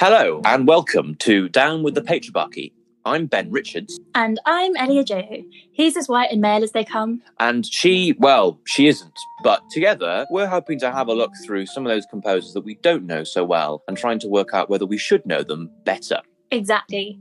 Hello and welcome to Down with the Patriarchy. I'm Ben Richards. And I'm Ellie Joho. He's as white and male as they come. And she, well, she isn't. But together, we're hoping to have a look through some of those composers that we don't know so well and trying to work out whether we should know them better. Exactly.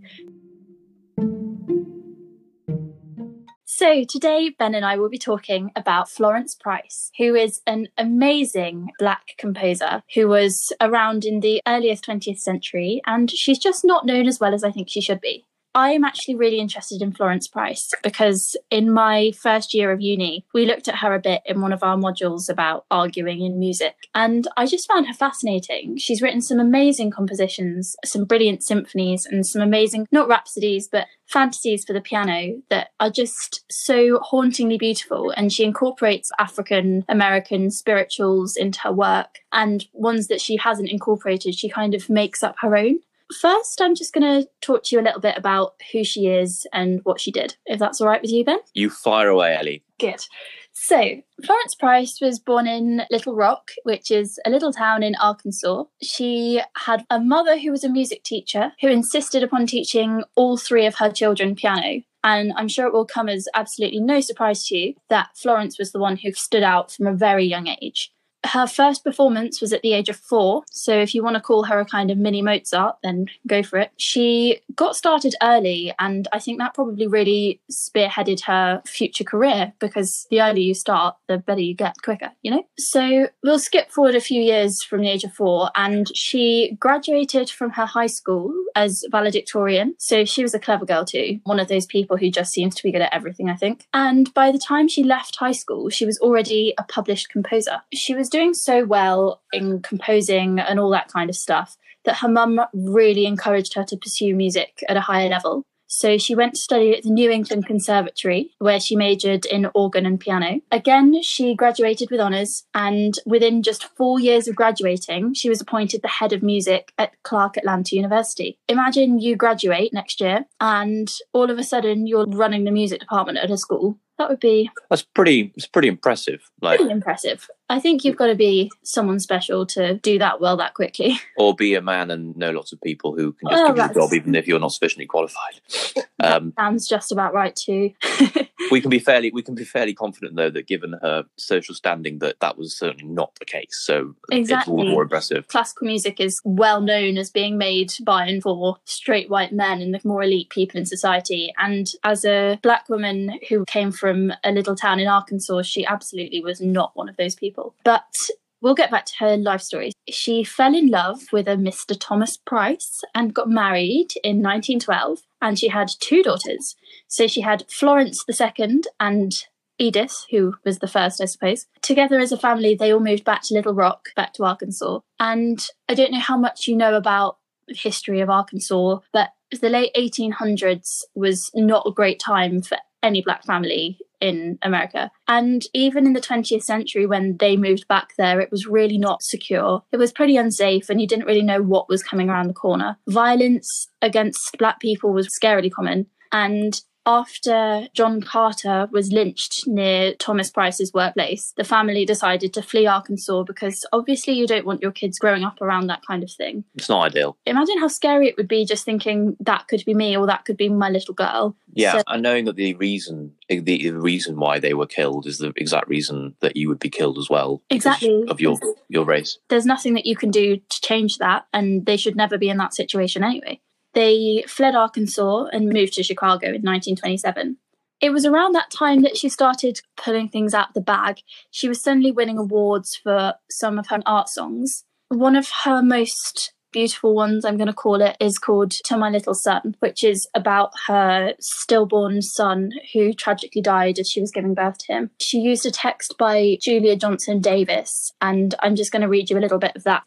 So, today, Ben and I will be talking about Florence Price, who is an amazing black composer who was around in the earliest 20th century, and she's just not known as well as I think she should be. I am actually really interested in Florence Price because in my first year of uni, we looked at her a bit in one of our modules about arguing in music. And I just found her fascinating. She's written some amazing compositions, some brilliant symphonies, and some amazing, not rhapsodies, but fantasies for the piano that are just so hauntingly beautiful. And she incorporates African American spirituals into her work, and ones that she hasn't incorporated, she kind of makes up her own. First, I'm just going to talk to you a little bit about who she is and what she did, if that's all right with you, Ben. You fire away, Ellie. Good. So, Florence Price was born in Little Rock, which is a little town in Arkansas. She had a mother who was a music teacher who insisted upon teaching all three of her children piano. And I'm sure it will come as absolutely no surprise to you that Florence was the one who stood out from a very young age her first performance was at the age of four. So if you want to call her a kind of mini Mozart, then go for it. She got started early, and I think that probably really spearheaded her future career because the earlier you start, the better you get quicker, you know? So we'll skip forward a few years from the age of four, and she graduated from her high school as valedictorian. So she was a clever girl too, one of those people who just seems to be good at everything, I think. And by the time she left high school, she was already a published composer. She was doing so well in composing and all that kind of stuff that her mum really encouraged her to pursue music at a higher level. So she went to study at the New England Conservatory, where she majored in organ and piano. Again, she graduated with honours, and within just four years of graduating, she was appointed the head of music at Clark Atlanta University. Imagine you graduate next year, and all of a sudden you're running the music department at a school that would be that's pretty it's pretty impressive like pretty impressive. I think you've got to be someone special to do that well that quickly. Or be a man and know lots of people who can just oh, give you a job even if you're not sufficiently qualified. Um, sounds just about right too. we can be fairly we can be fairly confident though that given her social standing that that was certainly not the case. So exactly. it's all more impressive. Classical music is well known as being made by and for straight white men and the more elite people in society. And as a black woman who came from from a little town in Arkansas, she absolutely was not one of those people. But we'll get back to her life story. She fell in love with a Mr. Thomas Price and got married in 1912, and she had two daughters. So she had Florence II and Edith, who was the first, I suppose. Together as a family, they all moved back to Little Rock, back to Arkansas. And I don't know how much you know about the history of Arkansas, but the late 1800s was not a great time for any black family in America. And even in the 20th century, when they moved back there, it was really not secure. It was pretty unsafe, and you didn't really know what was coming around the corner. Violence against black people was scarily common. And after John Carter was lynched near Thomas Price's workplace, the family decided to flee Arkansas because obviously you don't want your kids growing up around that kind of thing. It's not ideal. Imagine how scary it would be just thinking that could be me or that could be my little girl. Yeah, so- and knowing that the reason the reason why they were killed is the exact reason that you would be killed as well. Exactly of your your race. There's nothing that you can do to change that, and they should never be in that situation anyway. They fled Arkansas and moved to Chicago in 1927. It was around that time that she started pulling things out the bag. She was suddenly winning awards for some of her art songs. One of her most beautiful ones, I'm going to call it, is called To My Little Son, which is about her stillborn son who tragically died as she was giving birth to him. She used a text by Julia Johnson Davis, and I'm just going to read you a little bit of that.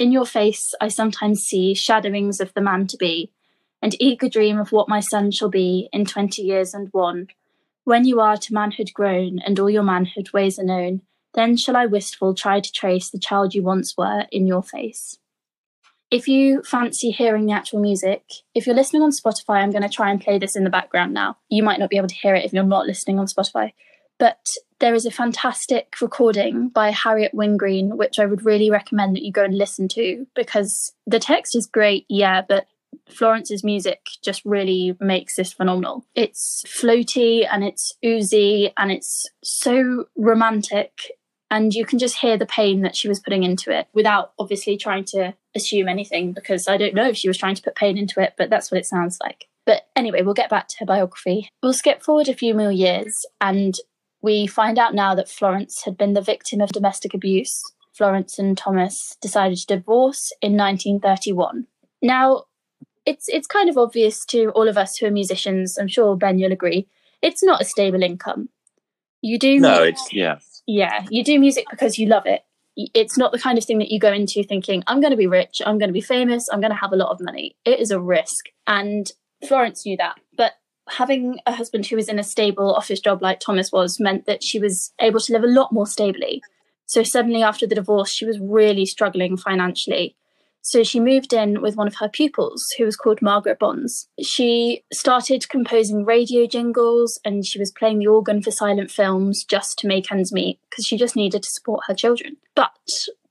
In your face, I sometimes see shadowings of the man to be, and eager dream of what my son shall be in twenty years and one. When you are to manhood grown, and all your manhood ways are known, then shall I wistful try to trace the child you once were in your face. If you fancy hearing the actual music, if you're listening on Spotify, I'm going to try and play this in the background now. You might not be able to hear it if you're not listening on Spotify. But there is a fantastic recording by Harriet Wingreen, which I would really recommend that you go and listen to because the text is great, yeah, but Florence's music just really makes this phenomenal. It's floaty and it's oozy and it's so romantic and you can just hear the pain that she was putting into it without obviously trying to assume anything because I don't know if she was trying to put pain into it, but that's what it sounds like. But anyway, we'll get back to her biography. We'll skip forward a few more years and we find out now that Florence had been the victim of domestic abuse. Florence and Thomas decided to divorce in 1931. Now, it's it's kind of obvious to all of us who are musicians. I'm sure Ben, you'll agree. It's not a stable income. You do no, it's yeah, yeah. You do music because you love it. It's not the kind of thing that you go into thinking, "I'm going to be rich. I'm going to be famous. I'm going to have a lot of money." It is a risk, and Florence knew that. But having a husband who was in a stable office job like Thomas was meant that she was able to live a lot more stably. So suddenly, after the divorce, she was really struggling financially. So she moved in with one of her pupils, who was called Margaret Bonds. She started composing radio jingles and she was playing the organ for silent films just to make ends meet because she just needed to support her children. But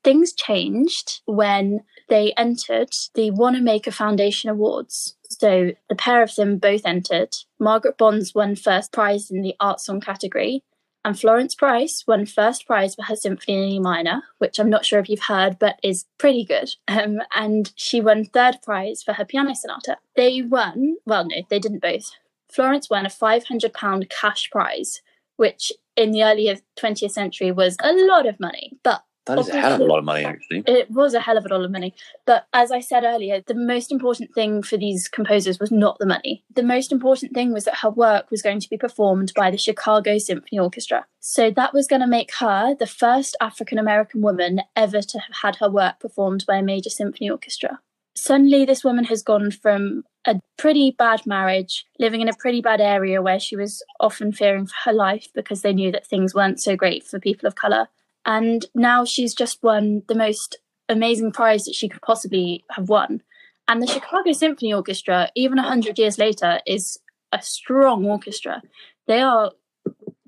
things changed when they entered the Wanamaker Foundation Awards. So the pair of them both entered. Margaret Bonds won first prize in the art song category, and Florence Price won first prize for her Symphony in Minor, which I'm not sure if you've heard, but is pretty good. Um, and she won third prize for her piano sonata. They won, well, no, they didn't both. Florence won a £500 cash prize, which in the early 20th century was a lot of money. But that is a hell of a lot of money, actually. It was a hell of a lot of money. But as I said earlier, the most important thing for these composers was not the money. The most important thing was that her work was going to be performed by the Chicago Symphony Orchestra. So that was going to make her the first African American woman ever to have had her work performed by a major symphony orchestra. Suddenly, this woman has gone from a pretty bad marriage, living in a pretty bad area where she was often fearing for her life because they knew that things weren't so great for people of colour and now she's just won the most amazing prize that she could possibly have won. And the Chicago Symphony Orchestra, even 100 years later, is a strong orchestra. They are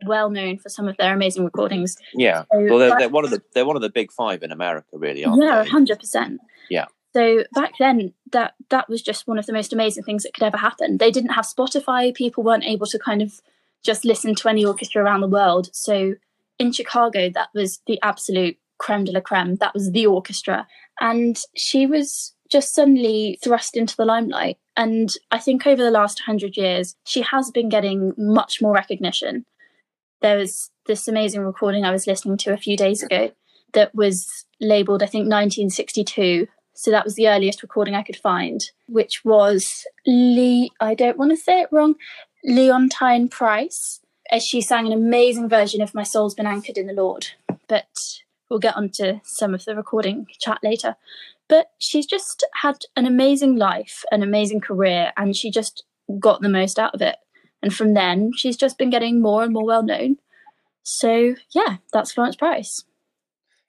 well known for some of their amazing recordings. Yeah, so well, they're, they're, one of the they're one of the big five in America, really. yeah, hundred percent. Yeah. So back then, that that was just one of the most amazing things that could ever happen. They didn't have Spotify; people weren't able to kind of just listen to any orchestra around the world. So in Chicago, that was the absolute creme de la creme. That was the orchestra. And she was just suddenly thrust into the limelight. And I think over the last 100 years, she has been getting much more recognition. There was this amazing recording I was listening to a few days ago that was labeled, I think, 1962. So that was the earliest recording I could find, which was Lee, I don't want to say it wrong, Leontyne Price as she sang an amazing version of My Soul's Been Anchored in the Lord. But we'll get onto some of the recording chat later. But she's just had an amazing life, an amazing career, and she just got the most out of it. And from then, she's just been getting more and more well known. So, yeah, that's Florence Price.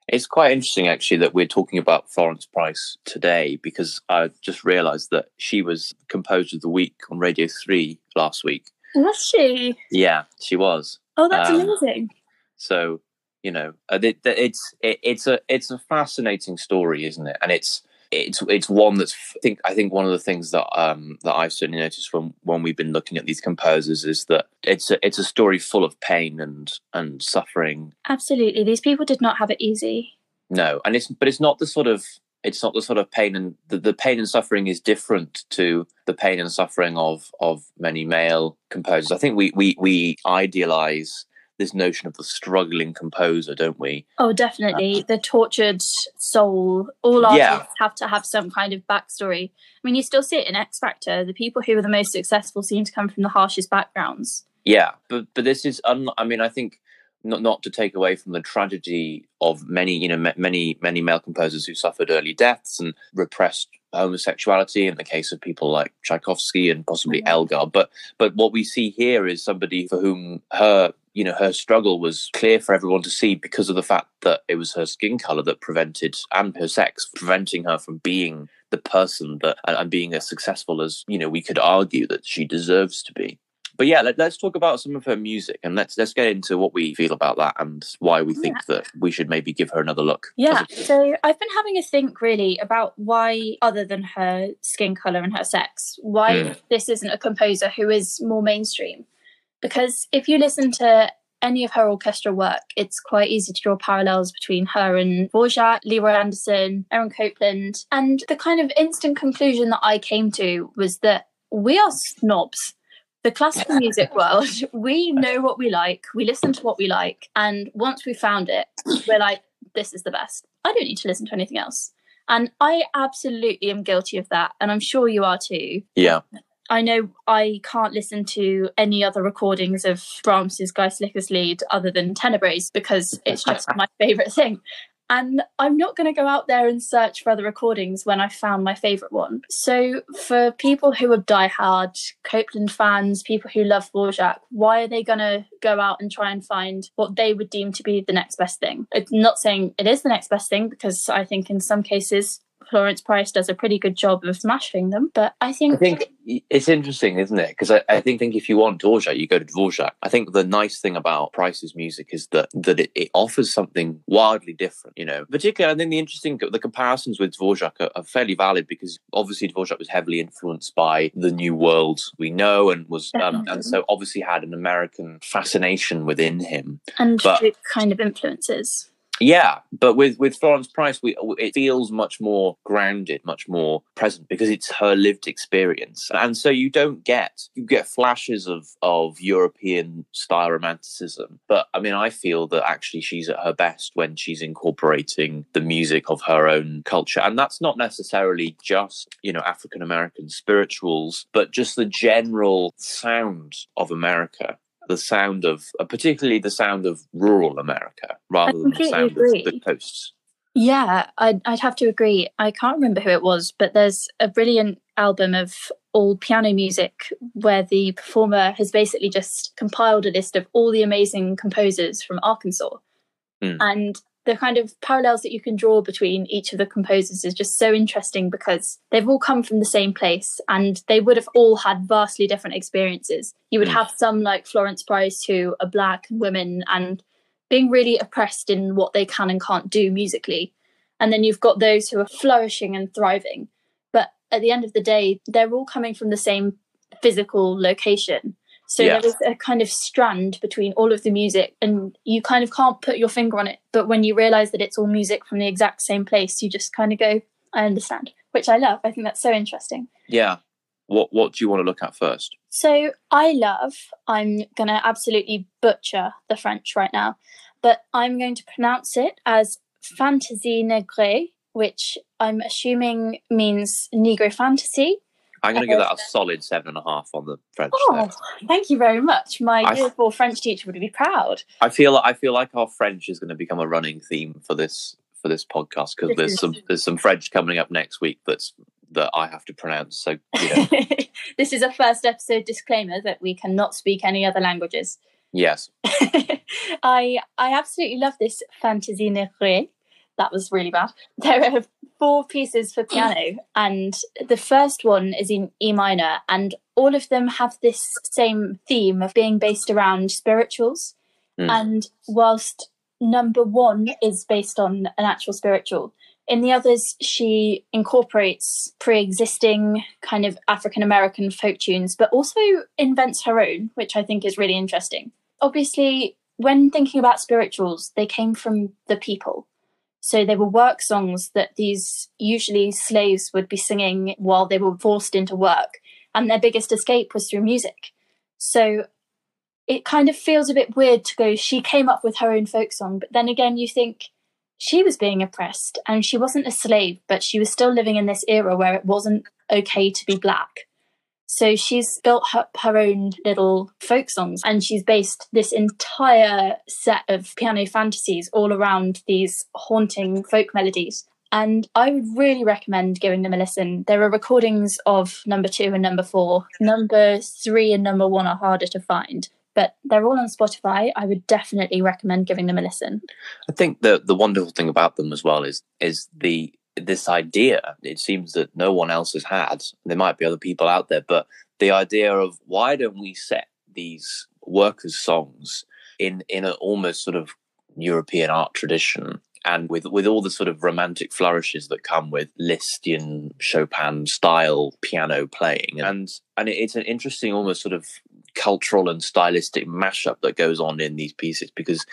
It's quite interesting, actually, that we're talking about Florence Price today because I just realised that she was Composer of the Week on Radio 3 last week. Was she? Yeah, she was. Oh, that's um, amazing. So you know, uh, it, it's it, it's a it's a fascinating story, isn't it? And it's it's it's one that's I think I think one of the things that um that I've certainly noticed when when we've been looking at these composers is that it's a it's a story full of pain and and suffering. Absolutely, these people did not have it easy. No, and it's but it's not the sort of it's not the sort of pain and the, the pain and suffering is different to the pain and suffering of of many male composers. I think we we we idealize this notion of the struggling composer, don't we? Oh, definitely. Uh, the tortured soul. All artists yeah. have to have some kind of backstory. I mean, you still see it in X Factor. The people who are the most successful seem to come from the harshest backgrounds. Yeah, but but this is. Un- I mean, I think not not to take away from the tragedy of many you know m- many many male composers who suffered early deaths and repressed homosexuality in the case of people like Tchaikovsky and possibly mm-hmm. Elgar but but what we see here is somebody for whom her you know her struggle was clear for everyone to see because of the fact that it was her skin color that prevented and her sex preventing her from being the person that and being as successful as you know we could argue that she deserves to be but yeah, let, us talk about some of her music and let's let's get into what we feel about that and why we think yeah. that we should maybe give her another look. Yeah. So I've been having a think really about why, other than her skin color and her sex, why mm. this isn't a composer who is more mainstream. Because if you listen to any of her orchestral work, it's quite easy to draw parallels between her and Dvorak, Leroy Anderson, Aaron Copland. And the kind of instant conclusion that I came to was that we are snobs. The classical music world, we know what we like, we listen to what we like, and once we found it, we're like, this is the best. I don't need to listen to anything else. And I absolutely am guilty of that. And I'm sure you are too. Yeah. I know I can't listen to any other recordings of Brahms's Geistliches Lied other than Tenebrae because it's just my favourite thing. And I'm not going to go out there and search for other recordings when I found my favourite one. So, for people who are diehard Copland fans, people who love Dvorak, why are they going to go out and try and find what they would deem to be the next best thing? It's not saying it is the next best thing, because I think in some cases Florence Price does a pretty good job of smashing them. But I think I think it's interesting, isn't it? Because I, I, think think if you want Dvorak, you go to Dvorak. I think the nice thing about Price's music is that that it, it offers something wildly different. You know, particularly I think the interesting the comparisons with Dvorak are, are fairly valid because obviously Dvorak was heavily influenced by the New World we know and was um, and so obviously had an American fascination within him and but, kind of influences. Yeah, but with with Florence Price, we it feels much more grounded, much more present because it's her lived experience, and so you don't get you get flashes of of European style romanticism. But I mean, I feel that actually she's at her best when she's incorporating the music of her own culture, and that's not necessarily just you know African American spirituals, but just the general sound of America the sound of, uh, particularly the sound of rural America, rather than the sound agree. of the coasts. Yeah, I'd, I'd have to agree. I can't remember who it was, but there's a brilliant album of all piano music where the performer has basically just compiled a list of all the amazing composers from Arkansas. Mm. And the kind of parallels that you can draw between each of the composers is just so interesting because they've all come from the same place and they would have all had vastly different experiences. You would mm. have some like Florence Price who are black women and being really oppressed in what they can and can't do musically. And then you've got those who are flourishing and thriving. But at the end of the day, they're all coming from the same physical location so yeah. there is a kind of strand between all of the music, and you kind of can't put your finger on it. But when you realize that it's all music from the exact same place, you just kind of go, I understand, which I love. I think that's so interesting. Yeah. What What do you want to look at first? So I love. I'm gonna absolutely butcher the French right now, but I'm going to pronounce it as Fantasy Negre, which I'm assuming means Negro fantasy. I'm going to give that a solid seven and a half on the French. Oh, there. thank you very much. My I, beautiful French teacher would be proud. I feel I feel like our French is going to become a running theme for this for this podcast because there's some there's some French coming up next week that's that I have to pronounce. So you know. this is a first episode disclaimer that we cannot speak any other languages. Yes. I I absolutely love this fantasy that was really bad. There are four pieces for piano, and the first one is in E minor, and all of them have this same theme of being based around spirituals. Mm. And whilst number one is based on an actual spiritual, in the others, she incorporates pre existing kind of African American folk tunes, but also invents her own, which I think is really interesting. Obviously, when thinking about spirituals, they came from the people. So they were work songs that these usually slaves would be singing while they were forced into work. And their biggest escape was through music. So it kind of feels a bit weird to go, she came up with her own folk song. But then again, you think she was being oppressed and she wasn't a slave, but she was still living in this era where it wasn't okay to be black. So she's built up her own little folk songs and she's based this entire set of piano fantasies all around these haunting folk melodies. And I would really recommend giving them a listen. There are recordings of number two and number four. Number three and number one are harder to find, but they're all on Spotify. I would definitely recommend giving them a listen. I think the the wonderful thing about them as well is is the this idea. It seems that no one else has had. There might be other people out there but the idea of why don't we set these workers' songs in in an almost sort of European art tradition and with with all the sort of romantic flourishes that come with Lisztian Chopin style piano playing, and and it's an interesting, almost sort of cultural and stylistic mashup that goes on in these pieces because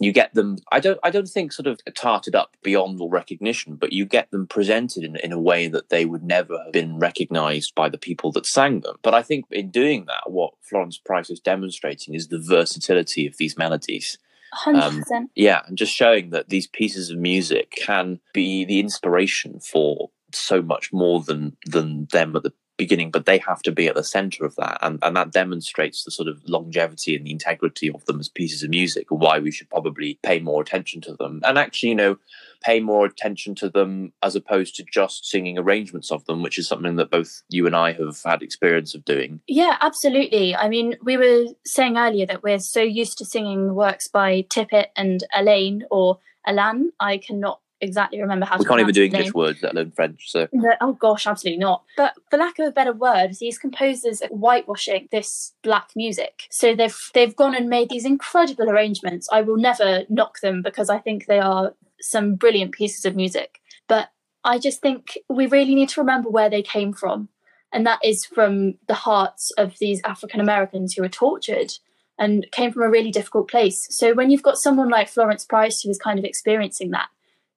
you get them i don't i don't think sort of tarted up beyond all recognition but you get them presented in, in a way that they would never have been recognized by the people that sang them but i think in doing that what florence price is demonstrating is the versatility of these melodies 100%. Um, yeah, and just showing that these pieces of music can be the inspiration for so much more than than them at the beginning, but they have to be at the center of that. And, and that demonstrates the sort of longevity and the integrity of them as pieces of music and why we should probably pay more attention to them. And actually, you know, pay more attention to them as opposed to just singing arrangements of them, which is something that both you and I have had experience of doing. Yeah, absolutely. I mean, we were saying earlier that we're so used to singing works by Tippett and Elaine or Alan. I cannot exactly remember how we to can't even do English name. words, let alone French. So oh gosh, absolutely not. But for lack of a better word, these composers are whitewashing this black music. So they've they've gone and made these incredible arrangements. I will never knock them because I think they are some brilliant pieces of music. But I just think we really need to remember where they came from. And that is from the hearts of these African Americans who were tortured and came from a really difficult place. So when you've got someone like Florence Price who is kind of experiencing that,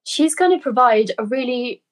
she's going to provide a really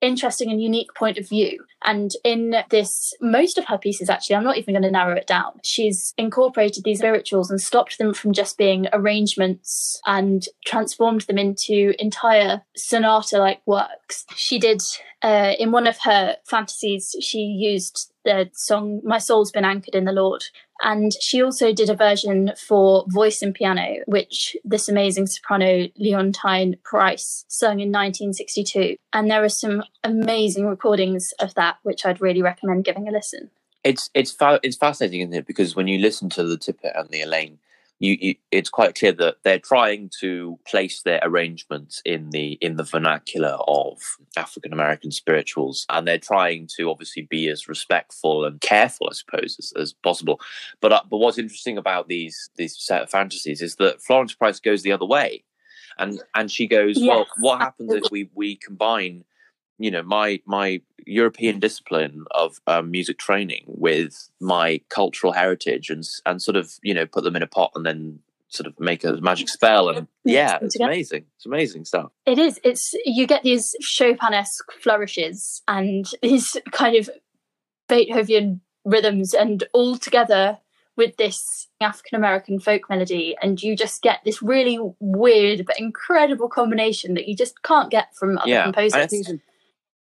interesting and unique point of view. And in this, most of her pieces, actually, I'm not even going to narrow it down. She's incorporated these spirituals and stopped them from just being arrangements and transformed them into entire sonata like works. She did, uh, in one of her fantasies, she used the song My Soul's Been Anchored in the Lord. And she also did a version for voice and piano, which this amazing soprano Leontyne Price sung in 1962. And there are some amazing recordings of that, which I'd really recommend giving a listen. It's it's fa- it's fascinating, isn't it? Because when you listen to the Tippett and the Elaine, you, you, it's quite clear that they're trying to place their arrangements in the in the vernacular of African American spirituals, and they're trying to obviously be as respectful and careful, I suppose, as, as possible. But uh, but what's interesting about these these set of fantasies is that Florence Price goes the other way, and and she goes, Yes, well, what happens if we we combine you know my my European discipline of um, music training with my cultural heritage and and sort of you know put them in a pot and then sort of make a magic spell and yeah. it's amazing. It's amazing stuff. It is. It's you get these Chopin-esque flourishes and these kind of Beethoven rhythms, and all together with this African American folk melody, and you just get this really weird but incredible combination that you just can't get from other yeah. Composers, I think it's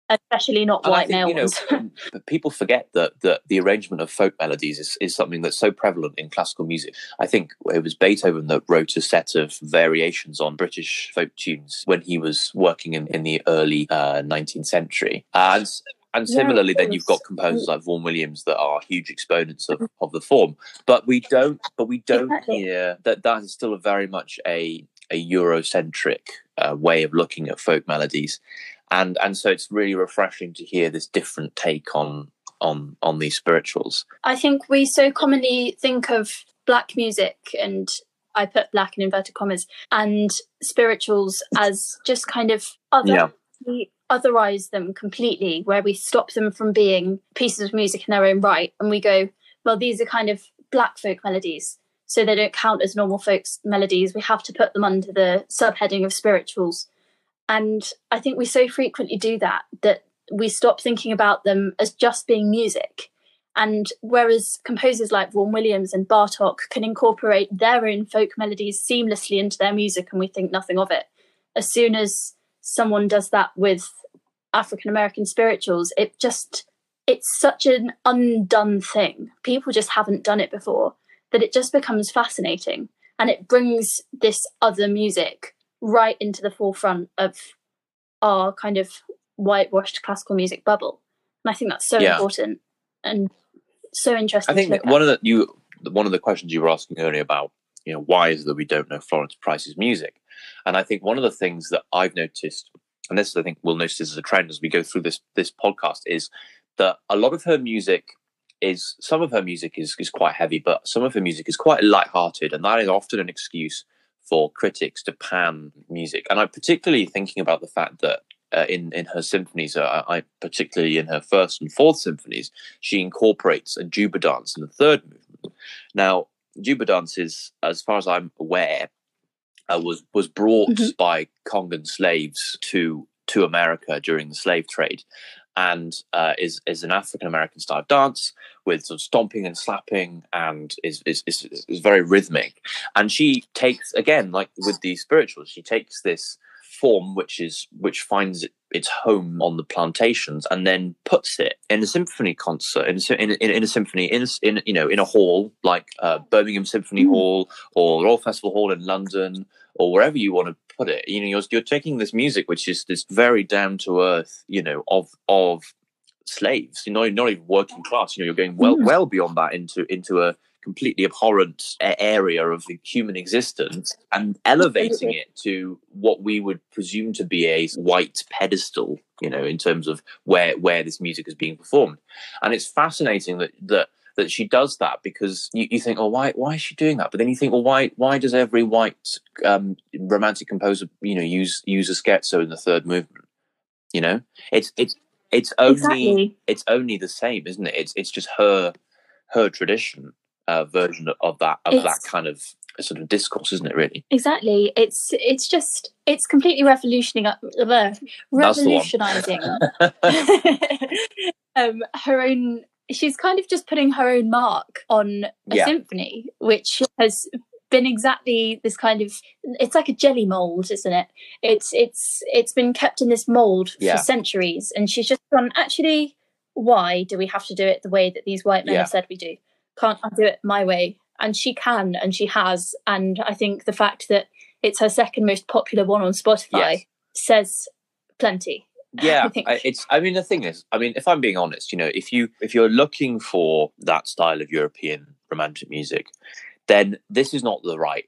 especially not And white think, male you know, but people forget that that the arrangement of folk melodies is, is something that's so prevalent in classical music. I think it was Beethoven that wrote a set of variations on British folk tunes when he was working in, in the early uh, 19th century. And and Yeah, similarly, then you've got composers like Vaughan Williams that are huge exponents of, of the form. But we don't. But we don't Exactly. hear that. That is still a very much a a Eurocentric uh, way of looking at folk melodies and and so it's really refreshing to hear this different take on on on these spirituals I think we so commonly think of black music and I put black in inverted commas and spirituals as just kind of other. Yeah. We otherize them completely, where we stop them from being pieces of music in their own right, and we go, well, these are kind of black folk melodies, so they don't count as normal folks melodies. We have to put them under the subheading of spirituals, and I think we so frequently do that that we stop thinking about them as just being music. And whereas composers like Vaughan Williams and Bartok can incorporate their own folk melodies seamlessly into their music and we think nothing of it, as soon as someone does that with African American spirituals, it just it's such an undone thing. People just haven't done it before that it just becomes fascinating and it brings this other music right into the forefront of our kind of whitewashed classical music bubble. And I think that's so Yeah. important and so interesting. i think to look that one of the you one of the questions you were asking earlier about you know why is it that we don't know florence price's music and i think one of the things that i've noticed and this i think we'll notice as a trend as we go through this this podcast is that a lot of her music is some of her music is is quite heavy, but some of her music is quite light-hearted, and that is often an excuse for critics to pan music. And I'm particularly thinking about the fact that uh, in in her symphonies, uh, I particularly in her first and fourth symphonies, she incorporates a juba dance in the third movement. Now, juba dance is, as far as I'm aware, uh, was was brought mm-hmm. by Congan slaves to to America during the slave trade, and uh, is is an African American style dance with sort of stomping and slapping, and is, is is is very rhythmic. And she takes again, like with the spirituals, she takes this form which is which finds it, its home on the plantations and then puts it in a symphony concert in a, in, in, in a symphony in, in you know in a hall like uh, Birmingham Symphony mm. Hall or Royal Festival Hall in London or wherever you want to put it you know you're, you're taking this music which is this very down to earth you know of of slaves you know not even working class you know you're going well mm. well beyond that into into a completely abhorrent area of the human existence and elevating it to what we would presume to be a white pedestal you know in terms of where where this music is being performed. And it's fascinating that that that she does that because you, you think oh why why is she doing that? But then you think well why why does every white um, romantic composer you know use use a scherzo in the third movement? You know? It's it's it's only exactly. it's only the same isn't it? It's it's just her her tradition uh, version of that of it's, that kind of sort of discourse, isn't it? Really, exactly. It's it's just it's completely revolutioning, uh, revolutionizing um, her own. She's kind of just putting her own mark on a yeah. symphony, which has been exactly this kind of it's like a jelly mold isn't it it's it's it's been kept in this mold yeah. for centuries and she's just gone actually why do we have to do it the way that these white men yeah. have said we do can't I do it my way? And she can, and she has. And I think the fact that it's her second most popular one on Spotify yes. says plenty. Yeah, I think. it's. I mean, the thing is, I mean, if I'm being honest, you know, if you if you're looking for that style of European romantic music, then this is not the right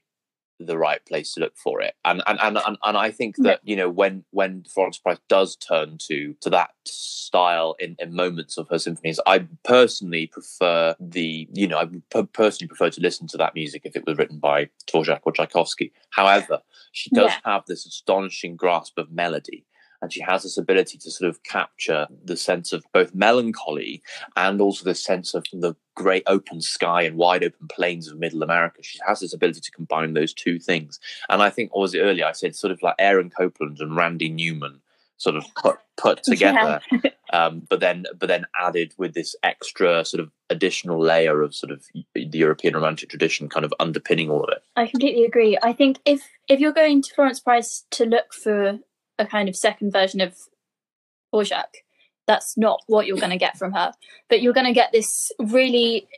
the right place to look for it. And and and and, and I think that you know when when Florence Price does turn to to that style in, in moments of her symphonies, I personally prefer the you know I personally prefer to listen to that music if it was written by Dvorak or Tchaikovsky. However, she does yeah. have this astonishing grasp of melody and she has this ability to sort of capture the sense of both melancholy and also the sense of the great open sky and wide open plains of middle america. She has this ability to combine those two things. And i think what was it earlier? I said sort of like aaron copland and randy newman sort of put put together yeah. um, but then but then added with this extra sort of additional layer of sort of the european romantic tradition kind of underpinning all of it. I completely agree. I think if if you're going to florence price to look for a kind of second version of Dvorak. That's not what you're going to get from her. But you're going to get this really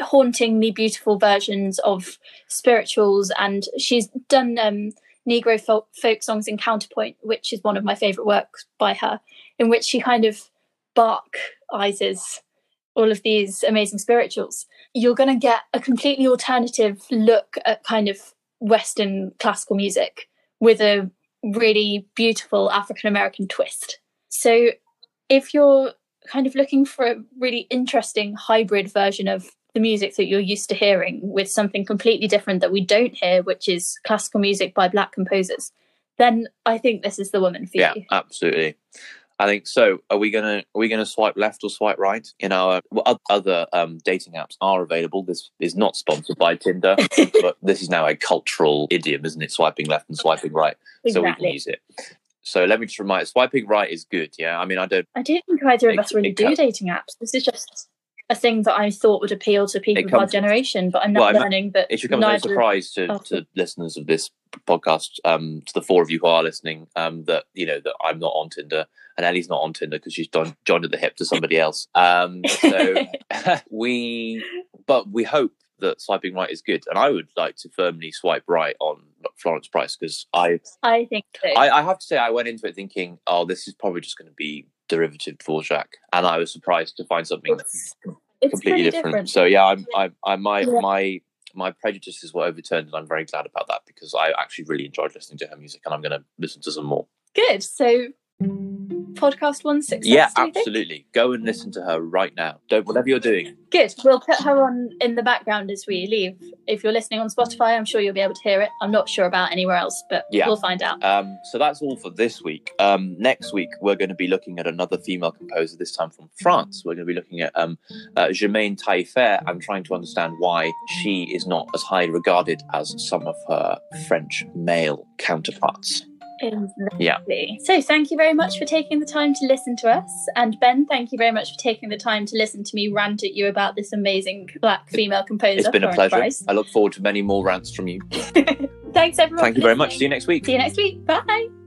hauntingly beautiful versions of spirituals. And she's done um, Negro folk, folk songs in Counterpoint, which is one of my favourite works by her, in which she kind of barkizes all of these amazing spirituals. You're going to get a completely alternative look at kind of Western classical music with a really beautiful African American twist. So if you're kind of looking for a really interesting hybrid version of the music that you're used to hearing with something completely different that we don't hear, which is classical music by black composers, then I think this is the woman for yeah, you. Yeah, absolutely. I think so. Are we gonna are we gonna swipe left or swipe right in our well, other um, dating apps are available? This is not sponsored by Tinder, but this is now a cultural idiom, isn't it? Swiping left and swiping right, exactly. so we can use it. So let me just remind: swiping right is good. Yeah, I mean, I don't. I don't think either of us really do dating apps. This is just a thing that I thought would appeal to people comes, of our generation, but I'm not well, learning that. It should come as a surprise to, to listeners of this podcast, um, to the four of you who are listening, um, that you know that I'm not on Tinder and Ellie's not on Tinder because she's done, joined at the hip to somebody else. Um, so we, but we hope that swiping right is good, and I would like to firmly swipe right on Florence Price because I, I think so. I, I have to say I went into it thinking, oh, this is probably just going to be derivative Dvorak, and I was surprised to find something it's, completely different. different. So yeah, I'm, I, I, my, yeah. my, my prejudices were overturned, and I'm very glad about that because I actually really enjoyed listening to her music, and I'm going to listen to some more. Good. So podcast one success? yeah, do you think? absolutely. Go and listen to her right now. Don't whatever you're doing. Good. We'll put her on in the background as we leave. If you're listening on Spotify, I'm sure you'll be able to hear it. I'm not sure about anywhere else, but Yeah. we'll find out. Um, so that's all for this week. Um, next week, we're going to be looking at another female composer, this time from France. We're going to be looking at um, uh, Germaine Tailleferre and trying to understand why she is not as highly regarded as some of her French male counterparts. Yeah. So thank you very much for taking the time to listen to us. And Ben, thank you very much for taking the time to listen to me rant at you about this amazing black female composer. It's been a pleasure. Price. I look forward to many more rants from you. Thanks everyone. Thank you very much. See you next week. See you next week. Bye.